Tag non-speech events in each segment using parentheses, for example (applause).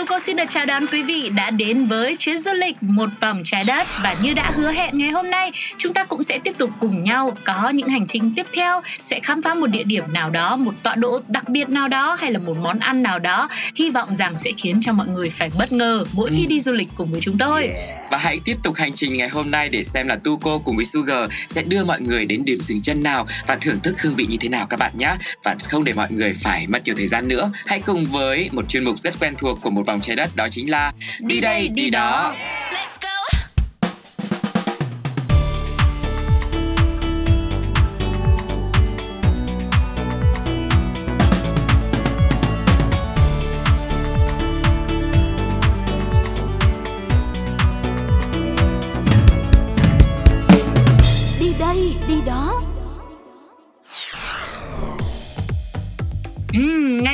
Tuko xin được chào đón quý vị đã đến với chuyến du lịch một vòng trái đất. Và như đã hứa hẹn ngày hôm nay chúng ta cũng sẽ tiếp tục cùng nhau có những hành trình tiếp theo sẽ khám phá một địa điểm nào đó một tọa độ đặc biệt nào đó hay là một món ăn nào đó. Hy vọng rằng sẽ khiến cho mọi người phải bất ngờ mỗi khi đi du lịch cùng với chúng tôi và hãy tiếp tục hành trình ngày hôm nay để xem là Tuco cùng với Sugar sẽ đưa mọi người đến điểm dừng chân nào và thưởng thức hương vị như thế nào các bạn nhé. Và không để mọi người phải mất nhiều thời gian nữa, hãy cùng với một chuyên mục rất quen thuộc của một vòng trái đất đó chính là Đi đây, đi đó. Đi đây, đi đó.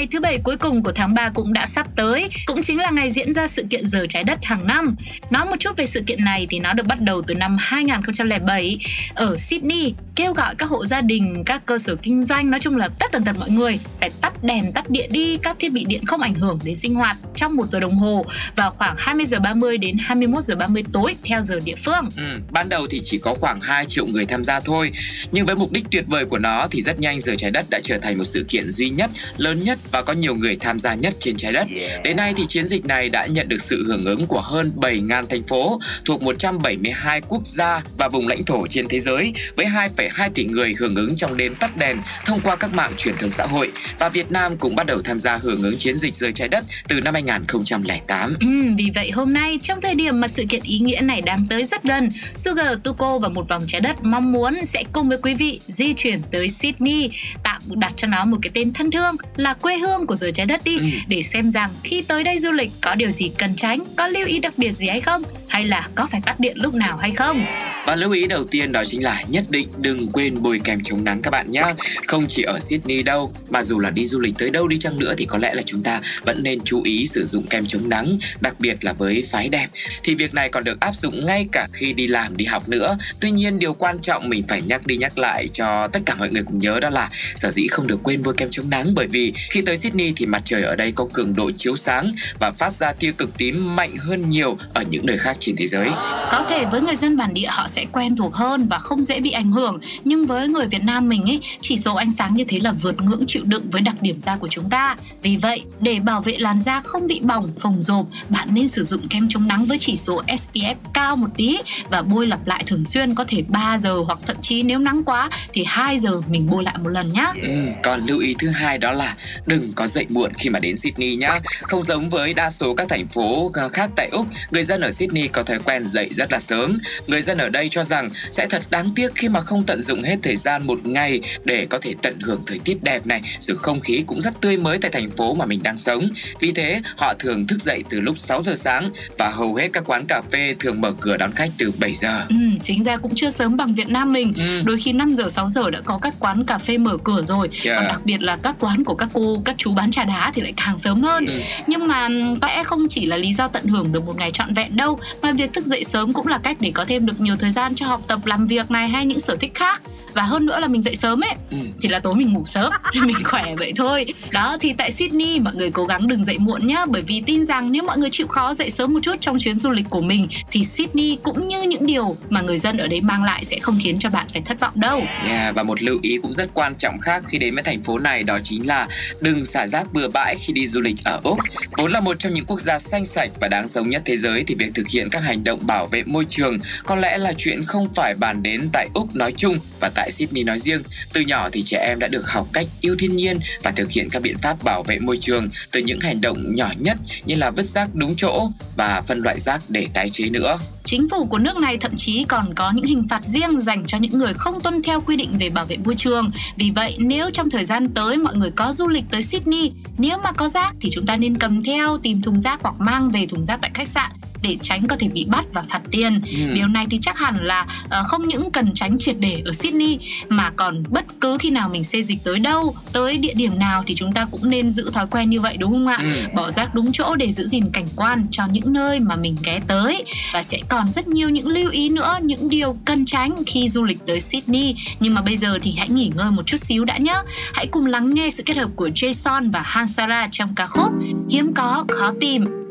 Ngày thứ bảy cuối cùng của tháng 3 cũng đã sắp tới, cũng chính là ngày diễn ra sự kiện giờ trái đất hàng năm. Nói một chút về sự kiện này thì nó được bắt đầu từ năm 2007 ở Sydney, kêu gọi các hộ gia đình, các cơ sở kinh doanh, nói chung là tất tần tật mọi người phải tắt đèn, tắt điện đi, các thiết bị điện không ảnh hưởng đến sinh hoạt trong một giờ đồng hồ vào khoảng 20 giờ 30 đến 21 giờ 30 tối theo giờ địa phương. Ừ, ban đầu thì chỉ có khoảng 2 triệu người tham gia thôi Nhưng với mục đích tuyệt vời của nó thì rất nhanh giờ trái đất đã trở thành một sự kiện duy nhất, lớn nhất và có nhiều người tham gia nhất trên trái đất. Đến nay thì chiến dịch này đã nhận được sự hưởng ứng của hơn 7.000 thành phố thuộc 172 quốc gia và vùng lãnh thổ trên thế giới với 2,2 tỷ người hưởng ứng trong đêm tắt đèn thông qua các mạng truyền thông xã hội. Và Việt Nam cũng bắt đầu tham gia hưởng ứng chiến dịch rời trái đất từ năm 2008 Ừ, vì vậy hôm nay trong thời điểm mà sự kiện ý nghĩa này đang tới rất gần, Sugar, Tuko và một vòng trái đất mong muốn sẽ cùng với quý vị di chuyển tới Sydney, tạm đặt cho nó một cái tên thân thương là quê hương của giờ trái đất đi Ừ. để xem rằng khi tới đây du lịch có điều gì cần tránh, có lưu ý đặc biệt gì hay không, hay là có phải tắt điện lúc nào hay không. Và lưu ý đầu tiên đó chính là nhất định đừng quên bôi kem chống nắng các bạn nhé. Không chỉ ở Sydney đâu, mà dù là đi du lịch tới đâu đi chăng nữa thì có lẽ là chúng ta vẫn nên chú ý sử dụng kem chống nắng, đặc biệt là với phái đẹp. Thì việc này còn được áp dụng ngay cả khi đi làm, đi học nữa. Tuy nhiên điều quan trọng mình phải nhắc đi nhắc lại cho tất cả mọi người cùng nhớ đó là sở dĩ không được quên bôi kem chống nắng bởi vì khi tới Sydney thì mặt trời ở đây có cường độ chiếu sáng và phát ra tia cực tím mạnh hơn nhiều ở những nơi khác trên thế giới. Có thể với người dân bản địa họ sẽ quen thuộc hơn và không dễ bị ảnh hưởng Nhưng với người Việt Nam mình ấy, chỉ số ánh sáng như thế là vượt ngưỡng chịu đựng với đặc điểm da của chúng ta Vì vậy, để bảo vệ làn da không bị bỏng, phồng rộp Bạn nên sử dụng kem chống nắng với chỉ số SPF cao một tí Và bôi lặp lại thường xuyên có thể 3 giờ hoặc thậm chí nếu nắng quá thì 2 giờ mình bôi lại một lần nhá Ừ, còn lưu ý thứ hai đó là đừng có dậy muộn khi mà đến Sydney nhá. Không giống với đa số các thành phố khác tại Úc, người dân ở Sydney có thói quen dậy rất là sớm. Người dân ở đây cho rằng sẽ thật đáng tiếc khi mà không tận dụng hết thời gian một ngày để có thể tận hưởng thời tiết đẹp này, rồi không khí cũng rất tươi mới tại thành phố mà mình đang sống. Vì thế, họ thường thức dậy từ lúc 6 giờ sáng và hầu hết các quán cà phê thường mở cửa đón khách từ 7 giờ. Ừ, chính ra cũng chưa sớm bằng Việt Nam mình Ừ. Đôi khi 5 giờ 6 giờ đã có các quán cà phê mở cửa rồi Yeah. Còn đặc biệt là các quán của các cô, các chú bán trà đá thì lại càng sớm hơn. Ừ. Nhưng mà ừm, có lẽ không chỉ là lý do tận hưởng được một ngày trọn vẹn đâu Mà việc thức dậy sớm cũng là cách để có thêm được nhiều thời gian cho học tập, làm việc này hay những sở thích khác. Và hơn nữa là mình dậy sớm ấy Ừ. thì là tối mình ngủ sớm (laughs) mình khỏe vậy thôi. Đó thì tại Sydney mọi người cố gắng đừng dậy muộn nhá. Bởi vì tin rằng nếu mọi người chịu khó dậy sớm một chút trong chuyến du lịch của mình thì Sydney cũng như những điều mà người dân ở đây mang lại sẽ không khiến cho bạn phải thất vọng đâu. Yeah, và một lưu ý cũng rất quan trọng khác khi đến với thành phố này đó chính là đừng xả rác bừa bãi khi đi du lịch ở Úc. Vốn là một trong những quốc gia xanh sạch và đáng sống nhất thế giới thì việc thực hiện các hành động bảo vệ môi trường có lẽ là chuyện không phải bàn đến tại Úc nói chung và tại Sydney nói riêng. Từ nhỏ thì trẻ em đã được học cách yêu thiên nhiên và thực hiện các biện pháp bảo vệ môi trường, từ những hành động nhỏ nhất như là vứt rác đúng chỗ và phân loại rác để tái chế nữa. Chính phủ của nước này thậm chí còn có những hình phạt riêng dành cho những người không tuân theo quy định về bảo vệ môi trường. Vì vậy, nếu trong thời gian tới mọi người có du lịch tới Sydney, nếu mà có rác thì chúng ta nên cầm theo, tìm thùng rác hoặc mang về thùng rác tại khách sạn để tránh có thể bị bắt và phạt tiền. Ừ. Điều này thì chắc hẳn là uh, không những cần tránh triệt để ở Sydney mà còn bất cứ khi nào mình xê dịch tới đâu, tới địa điểm nào thì chúng ta cũng nên giữ thói quen như vậy đúng không ạ? Ừ. Bỏ rác đúng chỗ để giữ gìn cảnh quan cho những nơi mà mình ghé tới và sẽ còn rất nhiều những lưu ý nữa, những điều cần tránh khi du lịch tới Sydney. Nhưng mà bây giờ thì hãy nghỉ ngơi một chút xíu đã nhé. Hãy cùng lắng nghe sự kết hợp của Jason và Hansara trong ca khúc Hiếm có khó tìm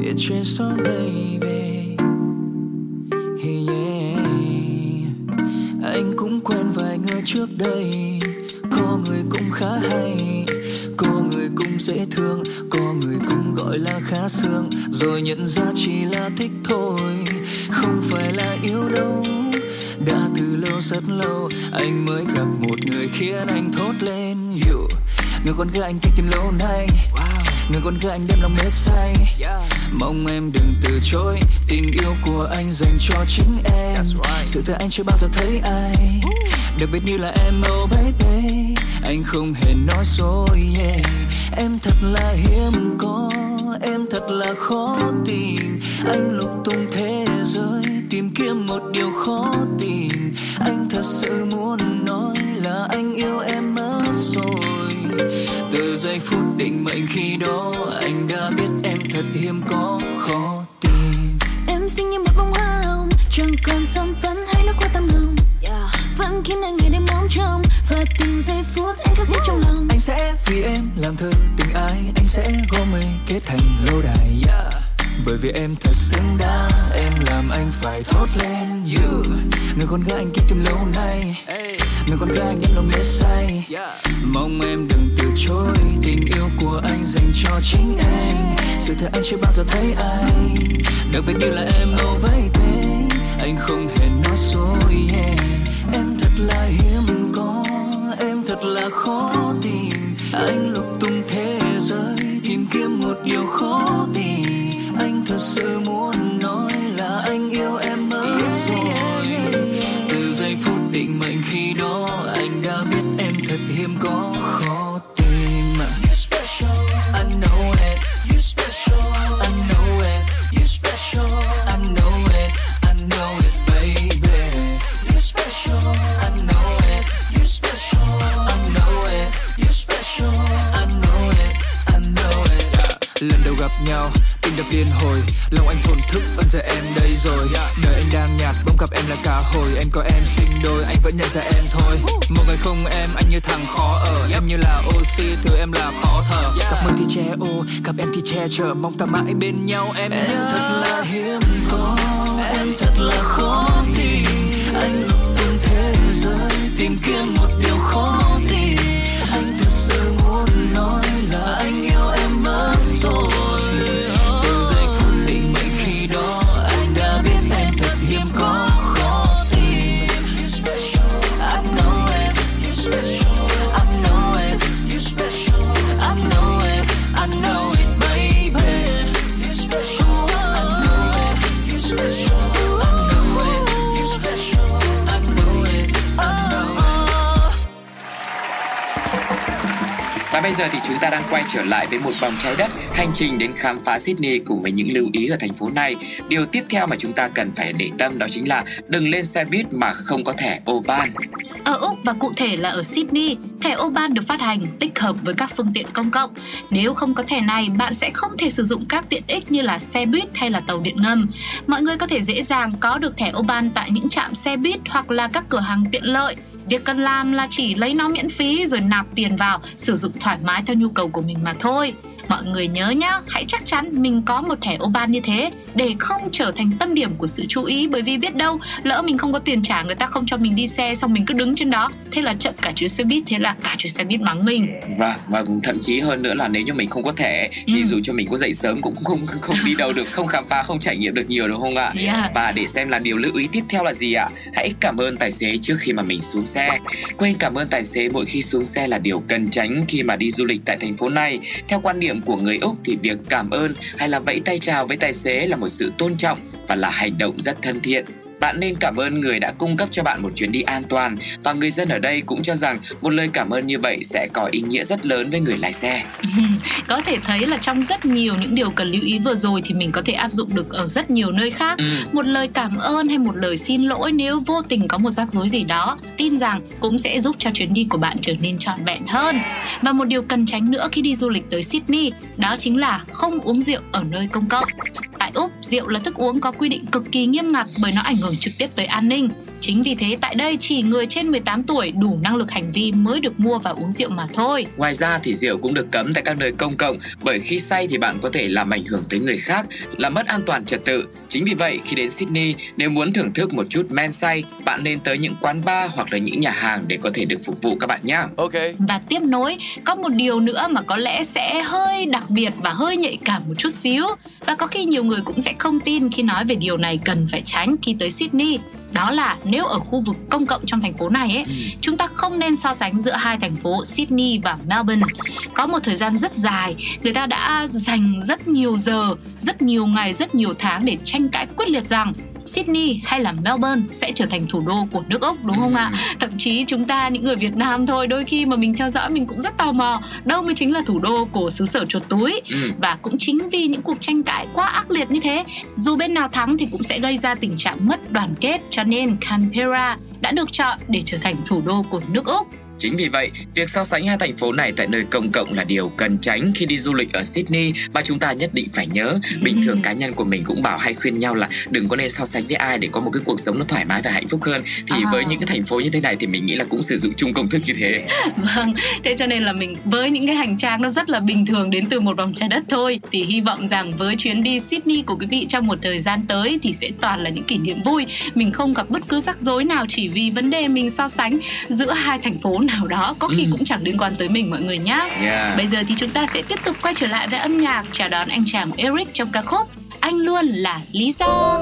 It's just so, baby. Yeah. Anh cũng quen vài người trước đây. Có người cũng khá hay. Có người cũng dễ thương. Có người cũng gọi là khá sương Rồi nhận ra chỉ là thích thôi. Không phải là yêu đâu. Đã từ lâu, rất lâu, Anh mới gặp một người khiến anh thốt lên. You Người con gái anh kia tìm lâu nay. Wow người con gái anh đem lòng mê say. Mong em đừng từ chối tình yêu của anh dành cho chính em. Sự thật anh chưa bao giờ thấy ai. Đặc biệt như là em oh baby. Anh không hề nói dối yeah. em thật là hiếm có em thật là khó tìm. Anh lục tung thế giới tìm kiếm một điều khó định mệnh khi đó anh đã biết em thật hiếm có khó tìm em xinh như một bông hoa hồng chẳng còn son phấn hay nước hoa tầm hồng vẫn khiến anh ngày đêm ngóng trông và từng giây phút anh khắc ghi trong lòng. Anh sẽ vì em làm thơ tình ái anh sẽ gom mây kết thành lâu đài. Yeah. bởi vì em thật xứng đáng em làm anh phải thốt lên. You người con gái anh kia tìm lâu nay. Người con gái anh đem lòng mê say. Mong em đừng từ chối dành cho chính em. Sự thật anh chưa bao giờ thấy ai. Đặc biệt như là em oh baby anh không hề nói dối yeah. em thật là hiếm có, em thật là khó ở em như là oxy thứ em là khó thở. Gặp mơ thì che ô gặp em thì che chở. Mong ta mãi bên nhau em em nhớ. thật là hiếm có em thật là khó tìm Và bây giờ thì chúng ta đang quay trở lại với một vòng trái đất, hành trình đến khám phá Sydney cùng với những lưu ý ở thành phố này. Điều tiếp theo mà chúng ta cần phải để tâm đó chính là đừng lên xe buýt mà không có thẻ Oban. Ở Úc và cụ thể là ở Sydney, thẻ Oban được phát hành tích hợp với các phương tiện công cộng. Nếu không có thẻ này, bạn sẽ không thể sử dụng các tiện ích như là xe buýt hay là tàu điện ngầm. Mọi người có thể dễ dàng có được thẻ Oban tại những trạm xe buýt hoặc là các cửa hàng tiện lợi. Việc cần làm là chỉ lấy nó miễn phí rồi nạp tiền vào, sử dụng thoải mái theo nhu cầu của mình mà thôi mọi người nhớ nhá hãy chắc chắn mình có một thẻ ô ban như thế để không trở thành tâm điểm của sự chú ý bởi vì biết đâu lỡ mình không có tiền trả người ta không cho mình đi xe xong mình cứ đứng trên đó thế là chậm cả chuyến xe buýt thế là cả chuyến xe buýt mắng mình Vâng, và thậm chí hơn nữa là nếu như mình không có thẻ Ừ. thì dù cho mình có dậy sớm cũng không không, đi đâu được, không khám phá, không trải nghiệm được nhiều đúng không ạ? yeah. Và để xem là điều lưu ý tiếp theo là gì ạ? Hãy cảm ơn tài xế trước khi mà mình xuống xe. Quên cảm ơn tài xế mỗi khi xuống xe là điều cần tránh khi mà đi du lịch tại thành phố này. Theo quan nghiệm của người Úc thì việc cảm ơn hay là vẫy tay chào với tài xế là một sự tôn trọng và là hành động rất thân thiện. Bạn nên cảm ơn người đã cung cấp cho bạn một chuyến đi an toàn và người dân ở đây cũng cho rằng một lời cảm ơn như vậy sẽ có ý nghĩa rất lớn với người lái xe. (laughs) có thể thấy là trong rất nhiều những điều cần lưu ý vừa rồi thì mình có thể áp dụng được ở rất nhiều nơi khác Ừ. một lời cảm ơn hay một lời xin lỗi nếu vô tình có một rắc rối gì đó tin rằng cũng sẽ giúp cho chuyến đi của bạn trở nên trọn vẹn hơn và một điều cần tránh nữa khi đi du lịch tới Sydney đó chính là không uống rượu ở nơi công cộng tại Úc rượu là thức uống có quy định cực kỳ nghiêm ngặt bởi nó ảnh hưởng trực tiếp tới an ninh Chính vì thế tại đây chỉ người trên 18 tuổi đủ năng lực hành vi mới được mua và uống rượu mà thôi. Ngoài ra thì rượu cũng được cấm tại các nơi công cộng bởi khi say thì bạn có thể làm ảnh hưởng tới người khác, làm mất an toàn trật tự. Chính vì vậy khi đến Sydney, nếu muốn thưởng thức một chút men say, bạn nên tới những quán bar hoặc là những nhà hàng để có thể được phục vụ các bạn nhé. Ok. Và tiếp nối, có một điều nữa mà có lẽ sẽ hơi đặc biệt và hơi nhạy cảm một chút xíu và có khi nhiều người cũng sẽ không tin khi nói về điều này cần phải tránh khi tới Sydney. Đó là nếu ở khu vực công cộng trong thành phố này ấy, Ừ. chúng ta không nên so sánh giữa hai thành phố Sydney và Melbourne. Có một thời gian rất dài, người ta đã dành rất nhiều giờ, rất nhiều ngày, rất nhiều tháng để tranh cãi quyết liệt rằng Sydney hay là Melbourne sẽ trở thành thủ đô của nước Úc đúng không ạ? Thậm chí chúng ta những người Việt Nam thôi đôi khi mà mình theo dõi mình cũng rất tò mò đâu mới chính là thủ đô của xứ sở chuột túi Ừ. và cũng chính vì những cuộc tranh cãi quá ác liệt như thế dù bên nào thắng thì cũng sẽ gây ra tình trạng mất đoàn kết cho nên Canberra đã được chọn để trở thành thủ đô của nước Úc Chính vì vậy, việc so sánh hai thành phố này tại nơi công cộng là điều cần tránh khi đi du lịch ở Sydney mà chúng ta nhất định phải nhớ. Bình thường cá nhân của mình cũng bảo hay khuyên nhau là đừng có nên so sánh với ai để có một cái cuộc sống nó thoải mái và hạnh phúc hơn. Thì À. với những cái thành phố như thế này thì mình nghĩ là cũng sử dụng chung công thức như thế. (laughs) Vâng, thế cho nên là mình với những cái hành trang nó rất là bình thường đến từ một vòng trái đất thôi thì hy vọng rằng với chuyến đi Sydney của quý vị trong một thời gian tới thì sẽ toàn là những kỷ niệm vui. Mình không gặp bất cứ rắc rối nào chỉ vì vấn đề mình so sánh giữa hai thành phố nào đó có khi Ừ. cũng chẳng liên quan tới mình mọi người nhé. Yeah. Bây giờ thì chúng ta sẽ tiếp tục quay trở lại với âm nhạc chào đón anh chàng Eric trong ca khúc Anh luôn là lý do.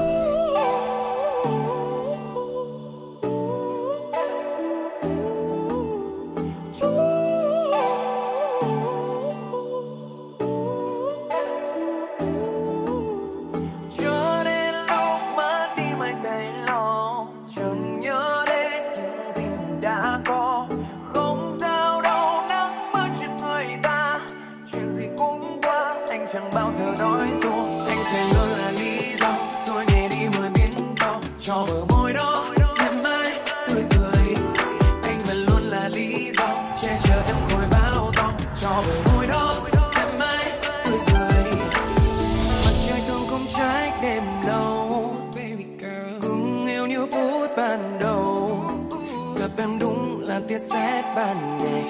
Ban ngày.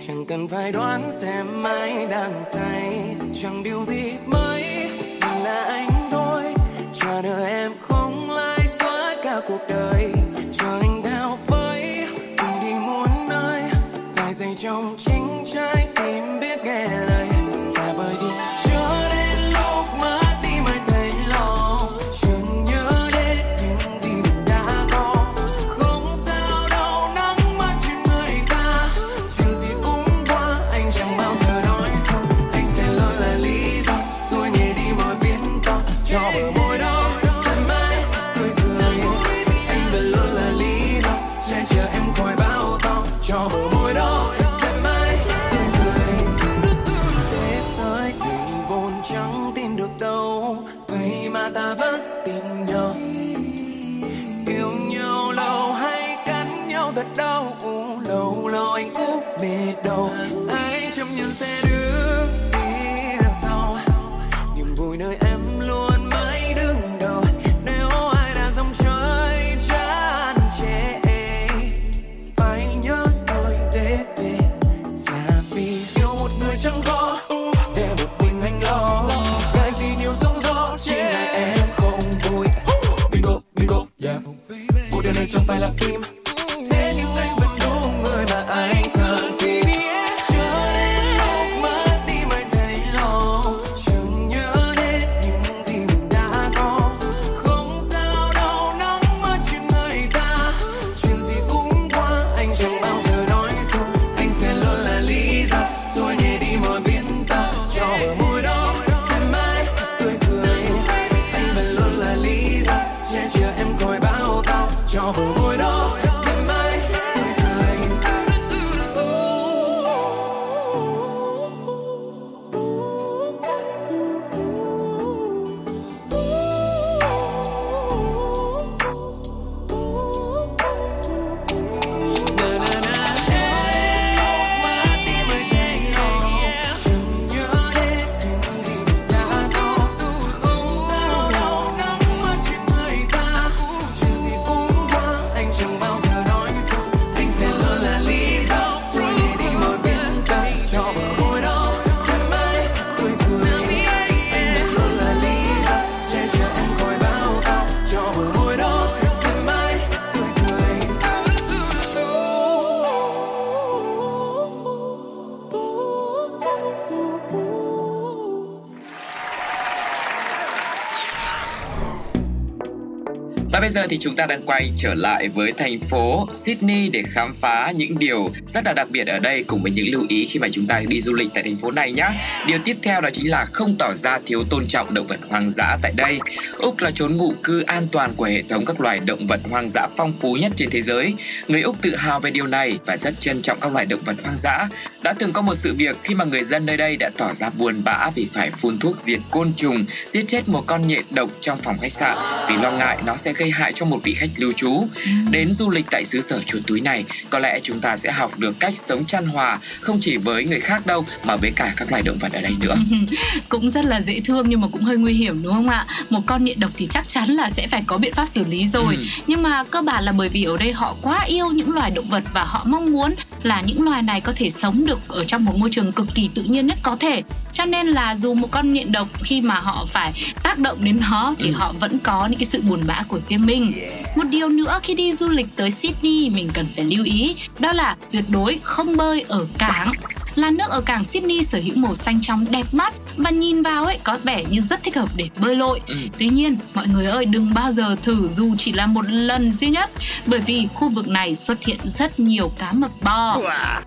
Chẳng cần phải đoán xem ai đang say. Chẳng điều gì mới là anh thôi. Chờ đợi em không lại xóa cả cuộc đời. Vậy mà thì chúng ta đang quay trở lại với thành phố Sydney để khám phá những điều rất là đặc biệt ở đây cùng với những lưu ý khi mà chúng ta đi du lịch tại thành phố này nhé. Điều tiếp theo đó chính là không tỏ ra thiếu tôn trọng động vật hoang dã tại đây. Úc là chốn ngụ cư an toàn của hệ thống các loài động vật hoang dã phong phú nhất trên thế giới. Người Úc tự hào về điều này và rất trân trọng các loài động vật hoang dã. Đã từng có một sự việc khi mà người dân nơi đây đã tỏ ra buồn bã vì phải phun thuốc diệt côn trùng, giết chết một con nhện độc trong phòng khách sạn vì lo ngại nó sẽ gây hại cho một vị khách lưu trú. Đến du lịch tại xứ sở chuột túi này, có lẽ chúng ta sẽ học được cách sống chan hòa không chỉ với người khác đâu mà với cả các loài động vật ở đây nữa. (laughs) cũng rất là dễ thương nhưng mà cũng hơi nguy hiểm đúng không ạ một con nhện độc thì chắc chắn là sẽ phải có biện pháp xử lý rồi Ừ. nhưng mà cơ bản là bởi vì ở đây họ quá yêu những loài động vật và họ mong muốn là những loài này có thể sống được ở trong một môi trường cực kỳ tự nhiên nhất có thể. Cho nên là dù một con nhện độc khi mà họ phải tác động đến nó thì Ừ. họ vẫn có những cái sự buồn bã của riêng mình. Một điều nữa khi đi du lịch tới Sydney mình cần phải lưu ý đó là tuyệt đối không bơi ở cảng là nước ở cảng Sydney sở hữu màu xanh trong đẹp mắt và nhìn vào ấy có vẻ như rất thích hợp để bơi lội. Ừ. Tuy nhiên, mọi người ơi đừng bao giờ thử dù chỉ là một lần duy nhất bởi vì khu vực này xuất hiện rất nhiều cá mập bo.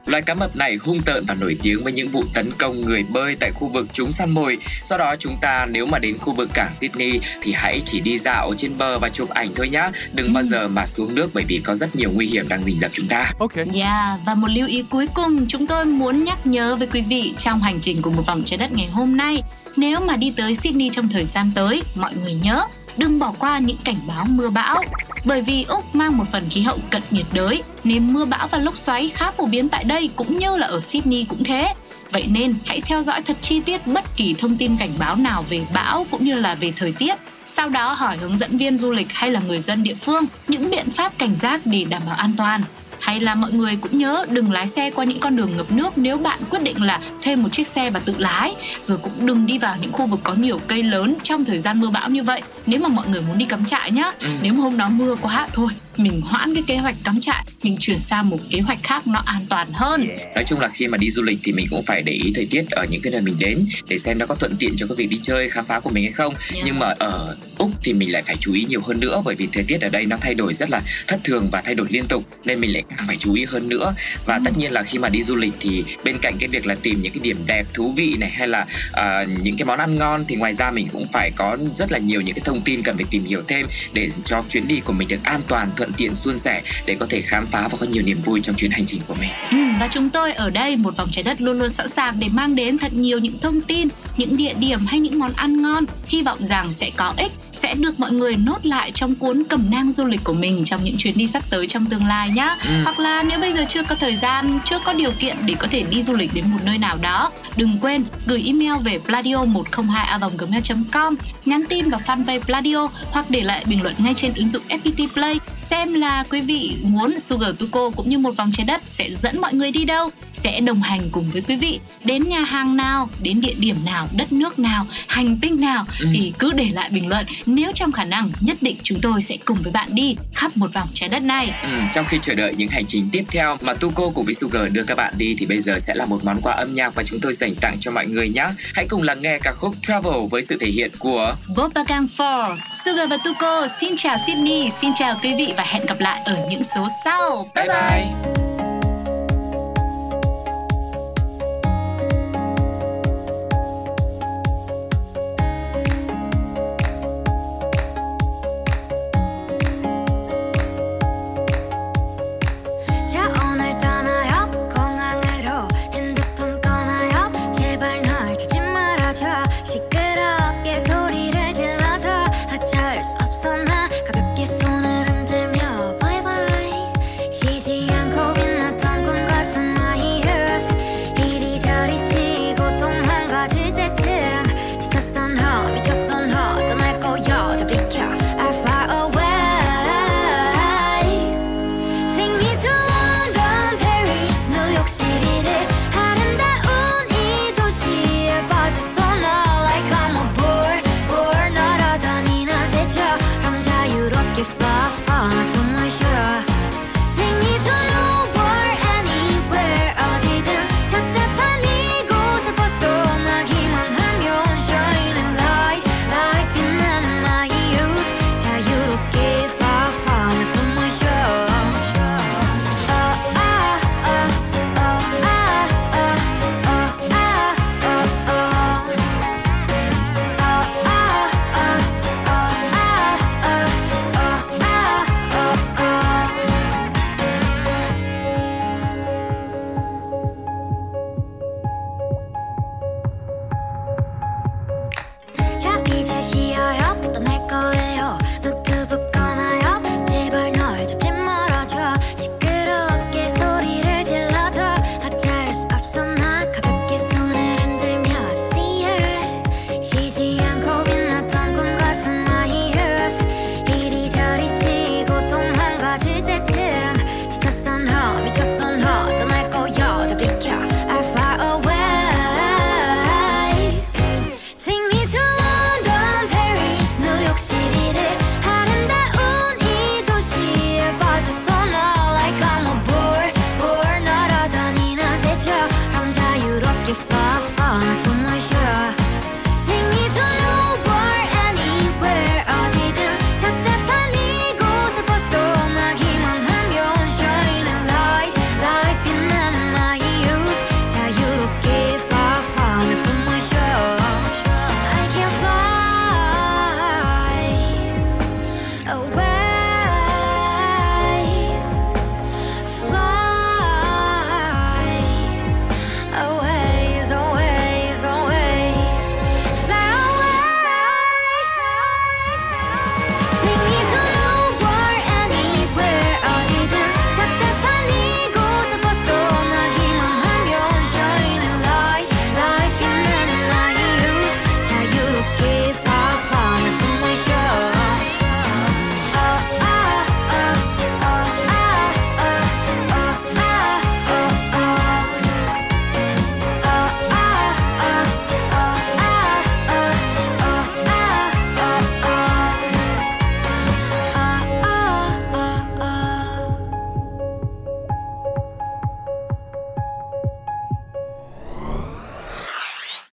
Loài cá mập này hung tợn và nổi tiếng với những vụ tấn công người bơi tại khu vực chúng săn mồi. Do đó chúng ta nếu mà đến khu vực cảng Sydney thì hãy chỉ đi dạo trên bờ và chụp ảnh thôi nhá. Đừng bao giờ mà xuống nước bởi vì có rất nhiều nguy hiểm đang rình rập chúng ta. Okay. Yeah, và một lưu ý cuối cùng chúng tôi muốn nhắc nhớ với quý vị trong hành trình của một vòng trái đất ngày hôm nay. Nếu mà đi tới Sydney trong thời gian tới, mọi người nhớ đừng bỏ qua những cảnh báo mưa bão. Bởi vì Úc mang một phần khí hậu cận nhiệt đới, nên mưa bão và lốc xoáy khá phổ biến tại đây cũng như là ở Sydney cũng thế. Vậy nên hãy theo dõi thật chi tiết bất kỳ thông tin cảnh báo nào về bão cũng như là về thời tiết. Sau đó hỏi hướng dẫn viên du lịch hay là người dân địa phương những biện pháp cảnh giác để đảm bảo an toàn. Hay là mọi người cũng nhớ đừng lái xe qua những con đường ngập nước nếu bạn quyết định là thuê một chiếc xe và tự lái. Rồi cũng đừng đi vào những khu vực có nhiều cây lớn trong thời gian mưa bão như vậy. Nếu mà mọi người muốn đi cắm trại nhá, Ừ. nếu mà hôm đó mưa quá thôi, mình hoãn cái kế hoạch cắm trại, mình chuyển sang một kế hoạch khác nó an toàn hơn. Nói chung là khi mà đi du lịch thì mình cũng phải để ý thời tiết ở những cái nơi mình đến để xem nó có thuận tiện cho cái việc đi chơi khám phá của mình hay không. Yeah. Nhưng mà ở Úc thì mình lại phải chú ý nhiều hơn nữa bởi vì thời tiết ở đây nó thay đổi rất là thất thường và thay đổi liên tục nên mình lại càng phải chú ý hơn nữa. Và tất nhiên là khi mà đi du lịch thì bên cạnh cái việc là tìm những cái điểm đẹp thú vị này hay là à, những cái món ăn ngon thì ngoài ra mình cũng phải có rất là nhiều những cái thông tin cần phải tìm hiểu thêm để cho chuyến đi của mình được an toàn, thuận tiện, suôn sẻ để có thể khám phá và có nhiều niềm vui trong chuyến hành trình của mình. Ừ, và chúng tôi ở đây một vòng trái đất luôn luôn sẵn sàng để mang đến thật nhiều những thông tin, những địa điểm hay những món ăn ngon. Hy vọng rằng sẽ có ích, sẽ được mọi người nốt lại trong cuốn cẩm nang du lịch của mình trong những chuyến đi sắp tới trong tương lai nhé. Ừ. Hoặc là nếu bây giờ chưa có thời gian, chưa có điều kiện để có thể đi du lịch đến một nơi nào đó, đừng quên gửi email về pladio 102 gmail com nhắn tin vào fanpage Pladio hoặc để lại bình luận ngay trên ứng dụng FPT Play xem là quý vị muốn Sugar to Go cũng như một vòng trái đất sẽ dẫn mọi người người đi đâu, sẽ đồng hành cùng với quý vị đến nhà hàng nào, đến địa điểm nào, đất nước nào, hành tinh nào Ừ. thì cứ để lại bình luận. Nếu trong khả năng, nhất định chúng tôi sẽ cùng với bạn đi khắp một vòng trái đất này. Ừ, trong khi chờ đợi những hành trình tiếp theo mà Tuko cùng với Sugar đưa các bạn đi thì bây giờ sẽ là một món quà âm nhạc mà chúng tôi dành tặng cho mọi người nhé. Hãy cùng lắng nghe ca khúc Travel với sự thể hiện của Vopagang 4, Sugar và Tuko xin chào Sydney, xin chào quý vị và hẹn gặp lại ở những số sau. Bye bye.